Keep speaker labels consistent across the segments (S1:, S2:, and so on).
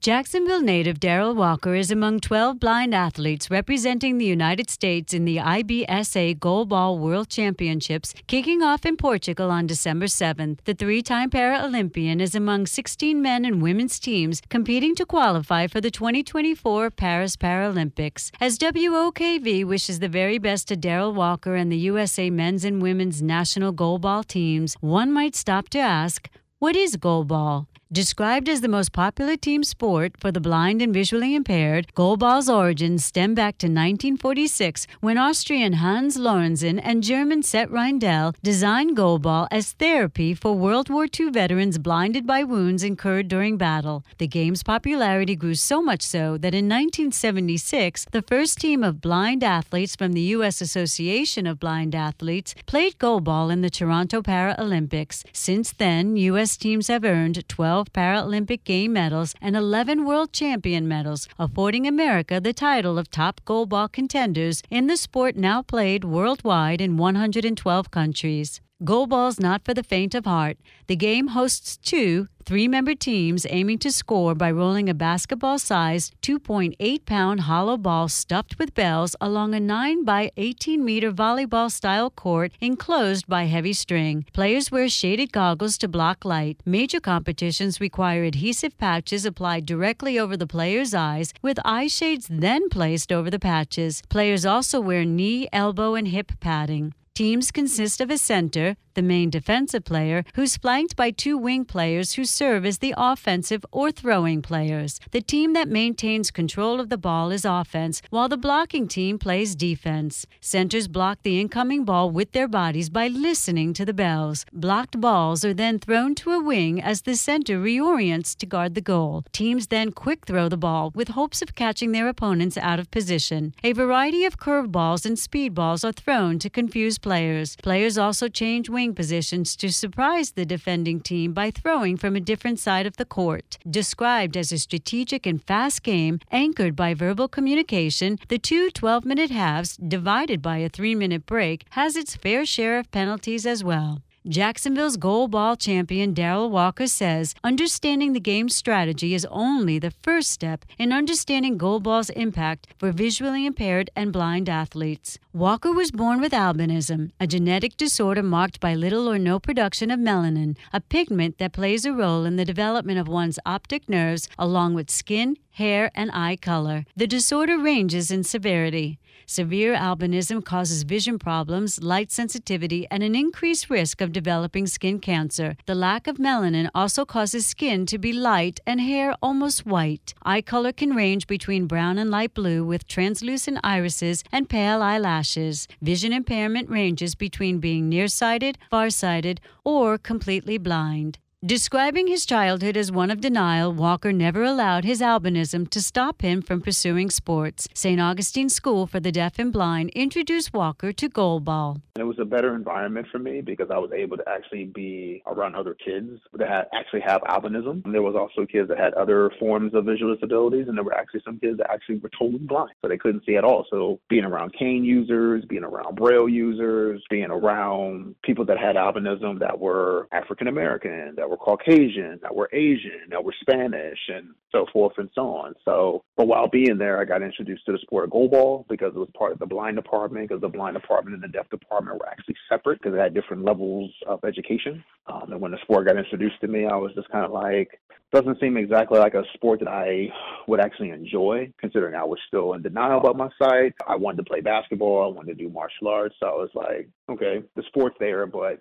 S1: Jacksonville native Daryl Walker is among 12 blind athletes representing the United States in the IBSA Goalball World Championships kicking off in Portugal on December 7th. The three time Paralympian is among 16 men and women's teams competing to qualify for the 2024 Paris Paralympics. As WOKV wishes the very best to Daryl Walker and the USA men's and women's national goalball teams, one might stop to ask, what is goalball? Described as the most popular team sport for the blind and visually impaired, goalball's origins stem back to 1946 when Austrian Hans Lorenzen and German Sepp Reindle designed goalball as therapy for World War II veterans blinded by wounds incurred during battle. The game's popularity grew so much so that in 1976, the first team of blind athletes from the U.S. Association of Blind Athletes played goalball in the Toronto Paralympics. Since then, U.S. teams have earned 12 12 Paralympic game medals and 11 world champion medals, affording America the title of top goalball contenders in the sport now played worldwide in 112 countries. Goalball's not for the faint of heart. The game hosts two three member teams aiming to score by rolling a basketball sized 2.8 pound hollow ball stuffed with bells along a 9 by 18 meter volleyball style court enclosed by heavy string. Players wear shaded goggles to block light. Major competitions require adhesive patches applied directly over the player's eyes, with eye shades then placed over the patches. Players also wear knee, elbow, and hip padding. Teams consist of a center, the main defensive player, who's flanked by two wing players who serve as the offensive or throwing players. The team that maintains control of the ball is offense, while the blocking team plays defense. Centers block the incoming ball with their bodies by listening to the bells. Blocked balls are then thrown to a wing as the center reorients to guard the goal. Teams then quick throw the ball with hopes of catching their opponents out of position. A variety of curveballs and speedballs are thrown to confuse players. Players also change wing positions to surprise the defending team by throwing from a different side of the court. Described as a strategic and fast game anchored by verbal communication, the two 12 minute halves, divided by a three minute break, has its fair share of penalties as well. Jacksonville's goalball champion Daryl Walker says understanding the game's strategy is only the first step in understanding goalball's impact for visually impaired and blind athletes. Walker was born with albinism, a genetic disorder marked by little or no production of melanin, a pigment that plays a role in the development of one's optic nerves along with skin, hair, and eye color. The disorder ranges in severity. Severe albinism causes vision problems, light sensitivity, and an increased risk of developing skin cancer. The lack of melanin also causes skin to be light and hair almost white. Eye color can range between brown and light blue with translucent irises and pale eyelashes. Vision impairment ranges between being nearsighted, farsighted, or completely blind. Describing his childhood as one of denial, Walker never allowed his albinism to stop him from pursuing sports. St. Augustine School for the Deaf and Blind introduced Walker to goalball.
S2: It was a better environment for me because I was able to actually be around other kids that had, actually have albinism. And there was also kids that had other forms of visual disabilities, and there were actually some kids that actually were totally blind, so they couldn't see at all. So being around cane users, being around braille users, being around people that had albinism that were African American, that were Caucasian, that were Asian, that were Spanish, and so forth and so on. So, but while being there, I got introduced to the sport of goalball because it was part of the blind department, because the blind department and the deaf department were actually separate because they had different levels of education. Um, and when the sport got introduced to me, I was just kind of like, doesn't seem exactly like a sport that I would actually enjoy, considering I was still in denial about my sight. I wanted to play basketball, I wanted to do martial arts. So I was like, okay, the sport's there, but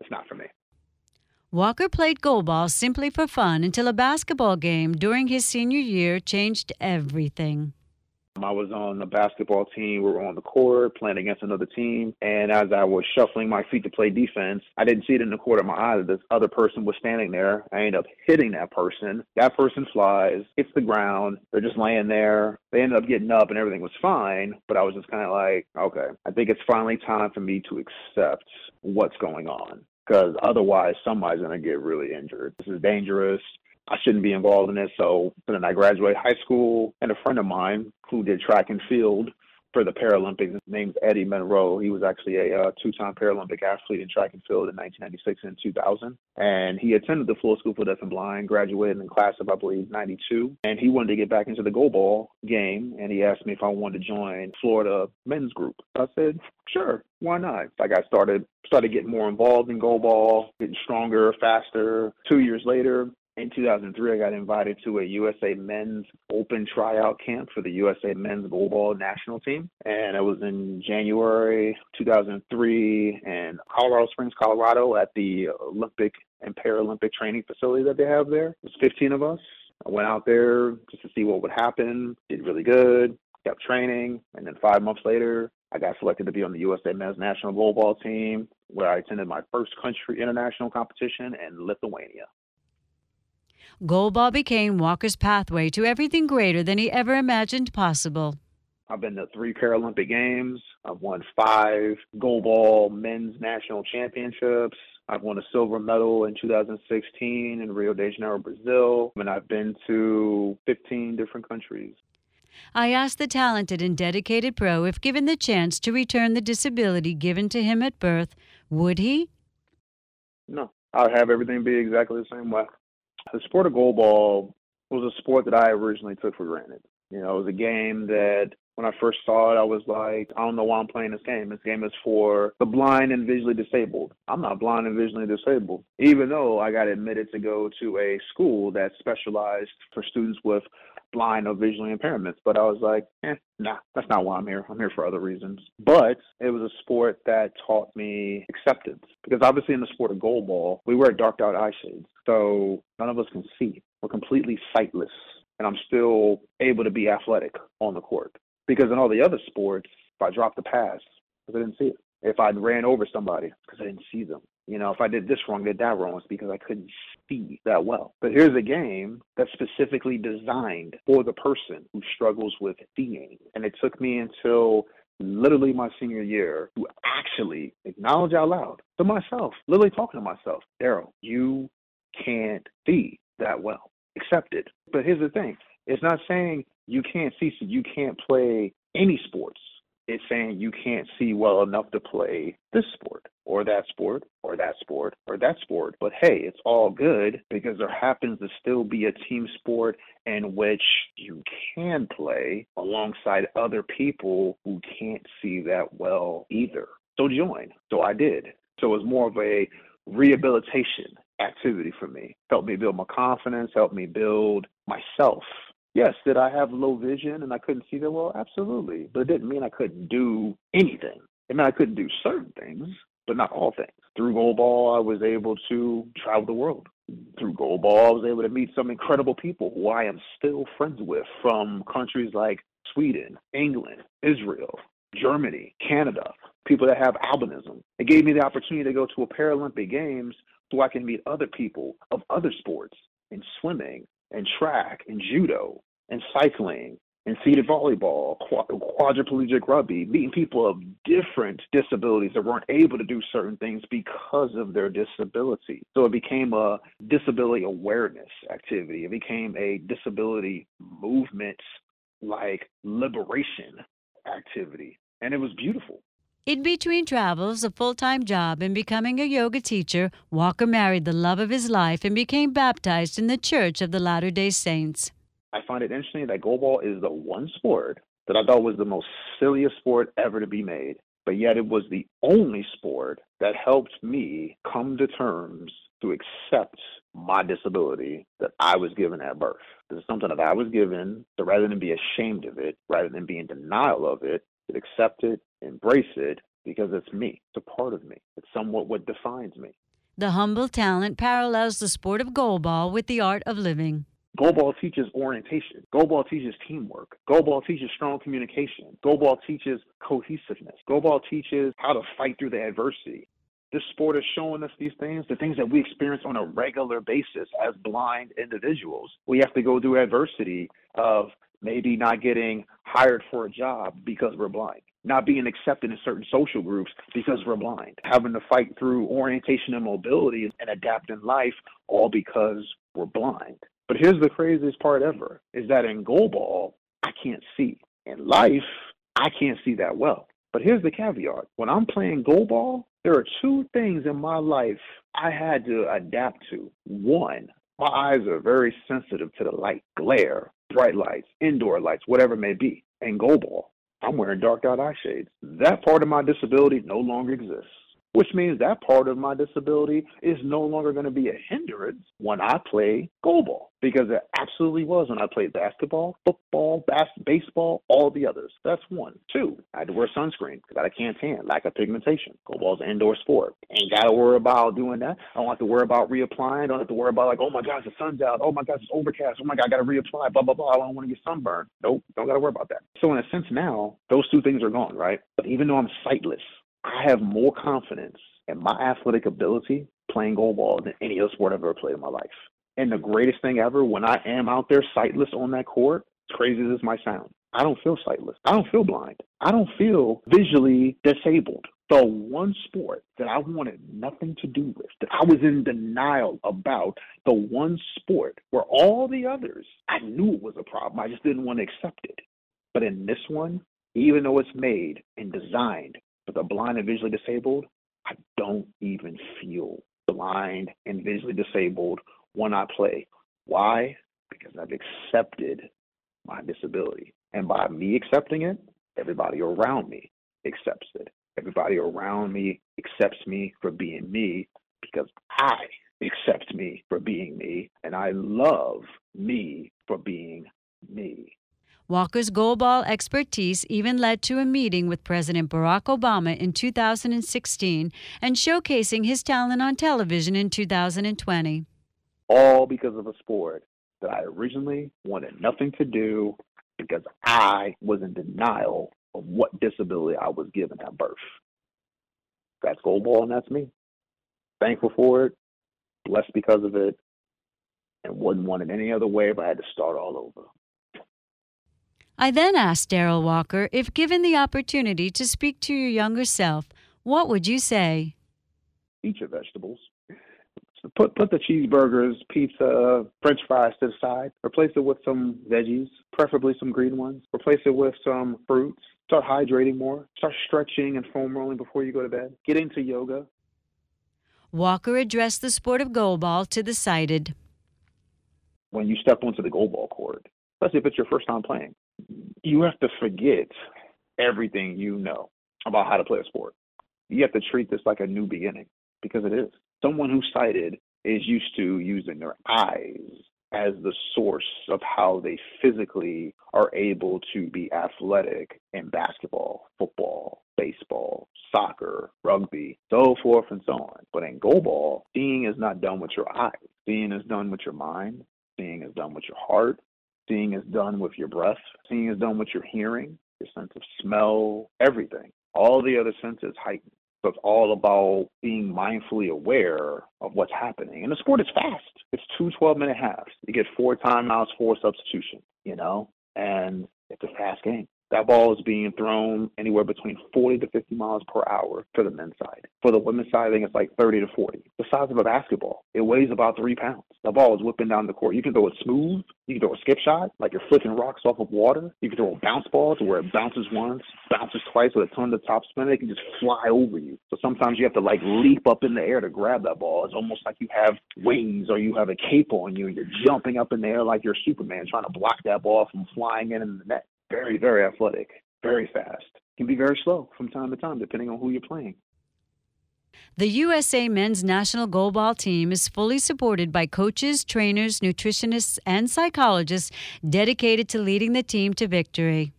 S2: it's not for me.
S1: Walker played goalball simply for fun until a basketball game during his senior year changed everything.
S2: I was on the basketball team. We were on the court playing against another team. And as I was shuffling my feet to play defense, I didn't see it in the corner of my eye that this other person was standing there. I ended up hitting that person. That person flies, hits the ground. They're just laying there. They ended up getting up and everything was fine. But I was just kind of like, okay, I think it's finally time for me to accept what's going on because otherwise somebody's going to get really injured. This is dangerous. I shouldn't be involved in this. So then I graduated high school, and a friend of mine who did track and field for the Paralympics. His name's Eddie Monroe. He was actually a uh, two-time Paralympic athlete in track and field in 1996 and 2000. And he attended the Florida School for Deaf and Blind, graduated in class of, I believe, 92. And he wanted to get back into the goalball game. And he asked me if I wanted to join Florida men's group. I said, sure, why not? Like I got started started getting more involved in goalball, getting stronger, faster. Two years later, in 2003, I got invited to a USA Men's Open tryout camp for the USA Men's Goalball national team. And it was in January 2003 in Colorado Springs, Colorado, at the Olympic and Paralympic training facility that they have there. It was 15 of us. I went out there just to see what would happen, did really good, kept training. And then five months later, I got selected to be on the USA Men's National Goalball team, where I attended my first country international competition in Lithuania.
S1: Goalball became Walker's pathway to everything greater than he ever imagined possible.
S2: I've been to three Paralympic Games. I've won five goalball men's national championships. I've won a silver medal in 2016 in Rio de Janeiro, Brazil. And I've been to 15 different countries.
S1: I asked the talented and dedicated pro if given the chance to return the disability given to him at birth, would he?
S2: No, I'd have everything be exactly the same way. The sport of goalball was a sport that I originally took for granted. You know, it was a game that when I first saw it, I was like, I don't know why I'm playing this game. This game is for the blind and visually disabled. I'm not blind and visually disabled, even though I got admitted to go to a school that specialized for students with blind or visually impairments. But I was like, eh, nah, that's not why I'm here. I'm here for other reasons. But it was a sport that taught me acceptance because obviously in the sport of goalball, we wear darked out eye shades. So none of us can see. We're completely sightless. And I'm still able to be athletic on the court. Because in all the other sports, if I dropped the pass, because I didn't see it. If I ran over somebody, because I didn't see them. You know, if I did this wrong, did that wrong, it's because I couldn't see that well. But here's a game that's specifically designed for the person who struggles with seeing. And it took me until literally my senior year to actually acknowledge out loud to myself, literally talking to myself, Daryl, you can't see that well. Accept it. But here's the thing it's not saying you can't see, so you can't play any sports. It's saying you can't see well enough to play this sport or that sport or that sport or that sport. But hey, it's all good because there happens to still be a team sport in which you can play alongside other people who can't see that well either. So join. So I did. So it was more of a rehabilitation activity for me. Helped me build my confidence, helped me build myself. Yes, did I have low vision and I couldn't see that well? Absolutely. But it didn't mean I couldn't do anything. It meant I couldn't do certain things, but not all things. Through goalball, I was able to travel the world. Through goalball, I was able to meet some incredible people who I am still friends with from countries like Sweden, England, Israel, Germany, Canada, people that have albinism. It gave me the opportunity to go to a Paralympic Games so I can meet other people of other sports in swimming and track and judo and cycling and seated volleyball, quadriplegic rugby, meeting people of different disabilities that weren't able to do certain things because of their disability. So it became a disability awareness activity. It became a disability movement like liberation activity. And it was beautiful.
S1: In between travels, a full time job, and becoming a yoga teacher, Walker married the love of his life and became baptized in the Church of the Latter day Saints.
S2: I find it interesting that goalball is the one sport that I thought was the most silliest sport ever to be made, but yet it was the only sport that helped me come to terms to accept my disability that I was given at birth. This is something that I was given, so rather than be ashamed of it, rather than be in denial of it, to accept it, embrace it, because it's me. It's a part of me. It's somewhat what defines me.
S1: The humble talent parallels the sport of goalball with the art of living.
S2: Goalball teaches orientation. Goalball teaches teamwork. Goalball teaches strong communication. Goalball teaches cohesiveness. Goalball teaches how to fight through the adversity. This sport is showing us these things, the things that we experience on a regular basis as blind individuals. We have to go through adversity of maybe not getting hired for a job because we're blind, not being accepted in certain social groups because we're blind, having to fight through orientation and mobility and adapt in life all because we're blind. But here's the craziest part ever is that in goalball, I can't see. In life, I can't see that well. But here's the caveat. When I'm playing goalball, there are two things in my life I had to adapt to. One, my eyes are very sensitive to the light, glare, bright lights, indoor lights, whatever it may be. And goalball, I'm wearing dark out eye shades. That part of my disability no longer exists which means that part of my disability is no longer going to be a hindrance when I play goalball because it absolutely was when I played basketball, football, bas- baseball, all the others. That's one. Two, I had to wear sunscreen because I can't tan, lack of pigmentation. Goalball's an indoor sport. Ain't got to worry about doing that. I don't have to worry about reapplying. Don't have to worry about like, oh my gosh, the sun's out. Oh my gosh, it's overcast. Oh my god, I got to reapply. Blah blah blah. I don't want to get sunburned. Nope, don't got to worry about that. So in a sense now, those two things are gone, right? But even though I'm sightless, I have more confidence in my athletic ability playing goalball than any other sport I've ever played in my life. And the greatest thing ever, when I am out there sightless on that court, as crazy as this might sound, I don't feel sightless. I don't feel blind. I don't feel visually disabled. The one sport that I wanted nothing to do with, that I was in denial about, the one sport where all the others, I knew it was a problem. I just didn't want to accept it. But in this one, even though it's made and designed for the blind and visually disabled, I don't even feel blind and visually disabled when I play. Why? Because I've accepted my disability. And by me accepting it, everybody around me accepts it. Everybody around me accepts me for being me because I accept me for being me. And I love me for being.
S1: Walker's goalball expertise even led to a meeting with President Barack Obama in 2016 and showcasing his talent on television in 2020.
S2: All because of a sport that I originally wanted nothing to do because I was in denial of what disability I was given at birth. That's goalball and that's me. Thankful for it, blessed because of it, and wouldn't want it any other way if I had to start all over.
S1: I then asked Daryl Walker if given the opportunity to speak to your younger self, what would you say?
S2: Eat your vegetables. So put put the cheeseburgers, pizza, French fries to the side. Replace it with some veggies, preferably some green ones. Replace it with some fruits. Start hydrating more. Start stretching and foam rolling before you go to bed. Get into yoga.
S1: Walker addressed the sport of goalball to the sighted.
S2: When you step onto the goalball court, especially if it's your first time playing, you have to forget everything you know about how to play a sport. You have to treat this like a new beginning because it is. Someone who's sighted is used to using their eyes as the source of how they physically are able to be athletic in basketball, football, baseball, soccer, rugby, so forth and so on. But in goalball, seeing is not done with your eyes. Seeing is done with your mind. Seeing is done with your heart. Seeing is done with your breath. Seeing is done with your hearing, your sense of smell, everything. All the other senses heighten. So it's all about being mindfully aware of what's happening. And the sport is fast. It's two 12 minute halves. You get four timeouts, four substitutions, you know, and it's a fast game. That ball is being thrown anywhere between 40 to 50 miles per hour for the men's side. For the women's side, I think it's like 30 to 40. The size of a basketball. It weighs about three pounds. The ball is whipping down the court. You can throw it smooth. You can throw a skip shot, like you're flicking rocks off of water. You can throw a bounce ball to where it bounces once, bounces twice with a ton of top spin. It can just fly over you. So sometimes you have to like leap up in the air to grab that ball. It's almost like you have wings or you have a cape on you and you're jumping up in the air like you're Superman trying to block that ball from flying in in the net very, very athletic, very fast. Can be very slow from time to time, depending on who you're playing.
S1: The USA men's national goalball team is fully supported by coaches, trainers, nutritionists, and psychologists dedicated to leading the team to victory.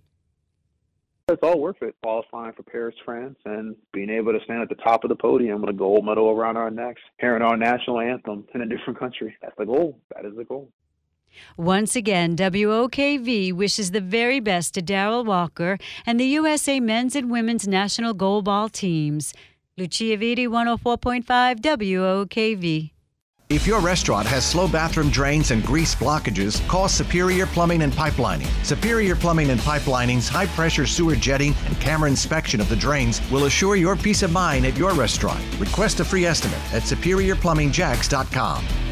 S2: It's all worth it. Qualifying for Paris, France, and being able to stand at the top of the podium with a gold medal around our necks, hearing our national anthem in a different country. That's the goal. That is the goal.
S1: Once again, WOKV wishes the very best to Daryl Walker and the USA men's and women's national goalball teams. Lucia Vitti, 104.5 WOKV.
S3: If your restaurant has slow bathroom drains and grease blockages, call Superior Plumbing and Pipelining. Superior Plumbing and Pipelining's high pressure sewer jetting and camera inspection of the drains will assure your peace of mind at your restaurant. Request a free estimate at SuperiorPlumbingJacks.com.